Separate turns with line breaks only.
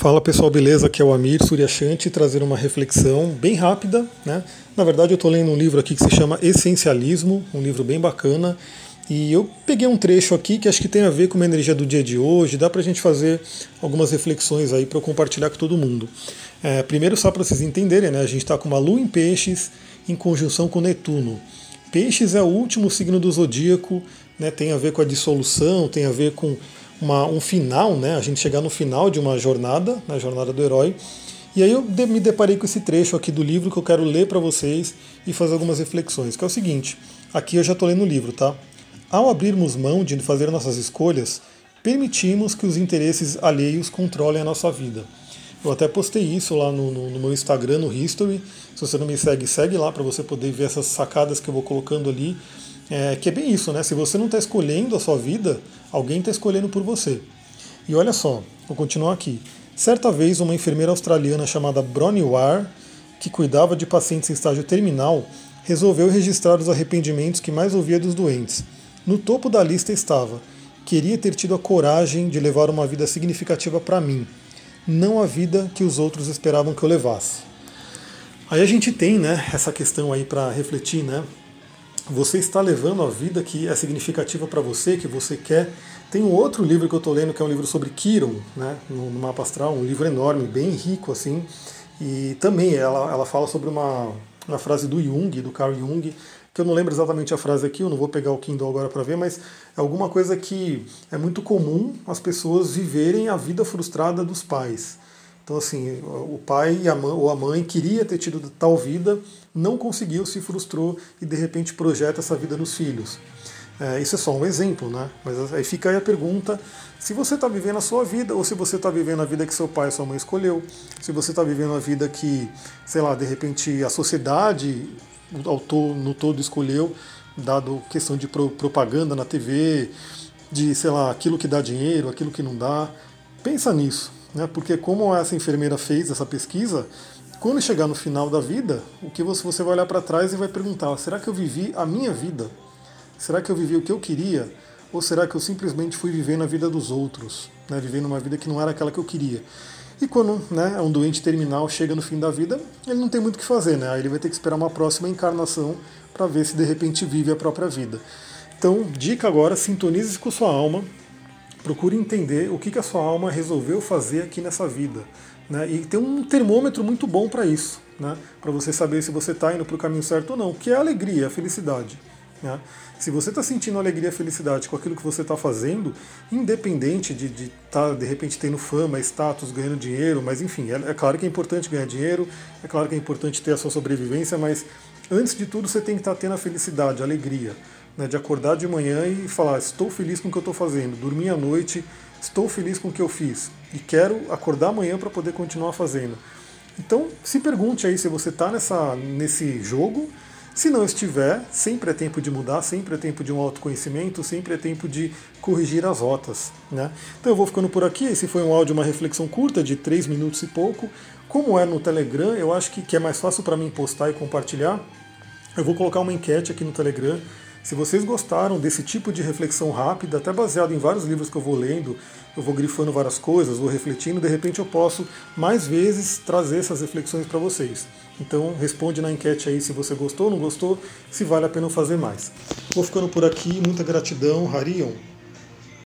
Fala pessoal, beleza? Aqui é o Amir Suryashanti trazer uma reflexão bem rápida. Né? Na verdade, eu estou lendo um livro aqui que se chama Essencialismo, um livro bem bacana. E eu peguei um trecho aqui que acho que tem a ver com a energia do dia de hoje. Dá para a gente fazer algumas reflexões aí para eu compartilhar com todo mundo. É, primeiro, só para vocês entenderem, né? a gente está com uma lua em peixes em conjunção com Netuno. Peixes é o último signo do zodíaco, né? tem a ver com a dissolução, tem a ver com uma, um final, né? A gente chegar no final de uma jornada, na né? jornada do herói. E aí eu me deparei com esse trecho aqui do livro que eu quero ler para vocês e fazer algumas reflexões, que é o seguinte. Aqui eu já estou lendo o livro, tá? Ao abrirmos mão de fazer nossas escolhas, permitimos que os interesses alheios controlem a nossa vida. Eu até postei isso lá no, no, no meu Instagram, no History. Se você não me segue, segue lá para você poder ver essas sacadas que eu vou colocando ali. É, que é bem isso, né? Se você não está escolhendo a sua vida, alguém está escolhendo por você. E olha só, vou continuar aqui. Certa vez, uma enfermeira australiana chamada Bronnie Ware, que cuidava de pacientes em estágio terminal, resolveu registrar os arrependimentos que mais ouvia dos doentes. No topo da lista estava: queria ter tido a coragem de levar uma vida significativa para mim, não a vida que os outros esperavam que eu levasse. Aí a gente tem, né, essa questão aí para refletir, né? Você está levando a vida que é significativa para você, que você quer. Tem um outro livro que eu estou lendo, que é um livro sobre Kiron, né, no mapa astral, um livro enorme, bem rico assim. E também ela, ela fala sobre uma, uma frase do Jung, do Carl Jung, que eu não lembro exatamente a frase aqui, eu não vou pegar o Kindle agora para ver, mas é alguma coisa que é muito comum as pessoas viverem a vida frustrada dos pais. Então, assim, o pai a mãe, ou a mãe queria ter tido tal vida, não conseguiu, se frustrou e de repente projeta essa vida nos filhos. É, isso é só um exemplo, né? Mas aí fica aí a pergunta: se você está vivendo a sua vida ou se você está vivendo a vida que seu pai e sua mãe escolheu, se você está vivendo a vida que, sei lá, de repente a sociedade no todo escolheu, dado questão de propaganda na TV, de, sei lá, aquilo que dá dinheiro, aquilo que não dá. Pensa nisso né? porque como essa enfermeira fez essa pesquisa, quando chegar no final da vida, o que você, você vai olhar para trás e vai perguntar: será que eu vivi a minha vida? Será que eu vivi o que eu queria? Ou será que eu simplesmente fui vivendo a vida dos outros, né? vivendo uma vida que não era aquela que eu queria? E quando né, um doente terminal chega no fim da vida, ele não tem muito o que fazer, né? Aí ele vai ter que esperar uma próxima encarnação para ver se de repente vive a própria vida. Então, dica agora, sintonize com sua alma, procure entender o que, que a sua alma resolveu fazer aqui nessa vida. Né? E tem um termômetro muito bom para isso, né? para você saber se você está indo para o caminho certo ou não, que é a alegria, a felicidade. Né? Se você está sentindo alegria e felicidade com aquilo que você está fazendo, independente de estar, de, tá, de repente, tendo fama, status, ganhando dinheiro, mas enfim, é, é claro que é importante ganhar dinheiro, é claro que é importante ter a sua sobrevivência, mas antes de tudo você tem que estar tá tendo a felicidade, a alegria né, de acordar de manhã e falar: estou feliz com o que eu estou fazendo, dormi à noite, estou feliz com o que eu fiz e quero acordar amanhã para poder continuar fazendo. Então, se pergunte aí se você está nesse jogo. Se não estiver, sempre é tempo de mudar, sempre é tempo de um autoconhecimento, sempre é tempo de corrigir as rotas. Né? Então eu vou ficando por aqui. Esse foi um áudio, uma reflexão curta de 3 minutos e pouco. Como é no Telegram, eu acho que, que é mais fácil para mim postar e compartilhar. Eu vou colocar uma enquete aqui no Telegram se vocês gostaram desse tipo de reflexão rápida, até baseado em vários livros que eu vou lendo, eu vou grifando várias coisas, vou refletindo, de repente eu posso mais vezes trazer essas reflexões para vocês. Então responde na enquete aí se você gostou ou não gostou, se vale a pena fazer mais. Vou ficando por aqui, muita gratidão, Harion.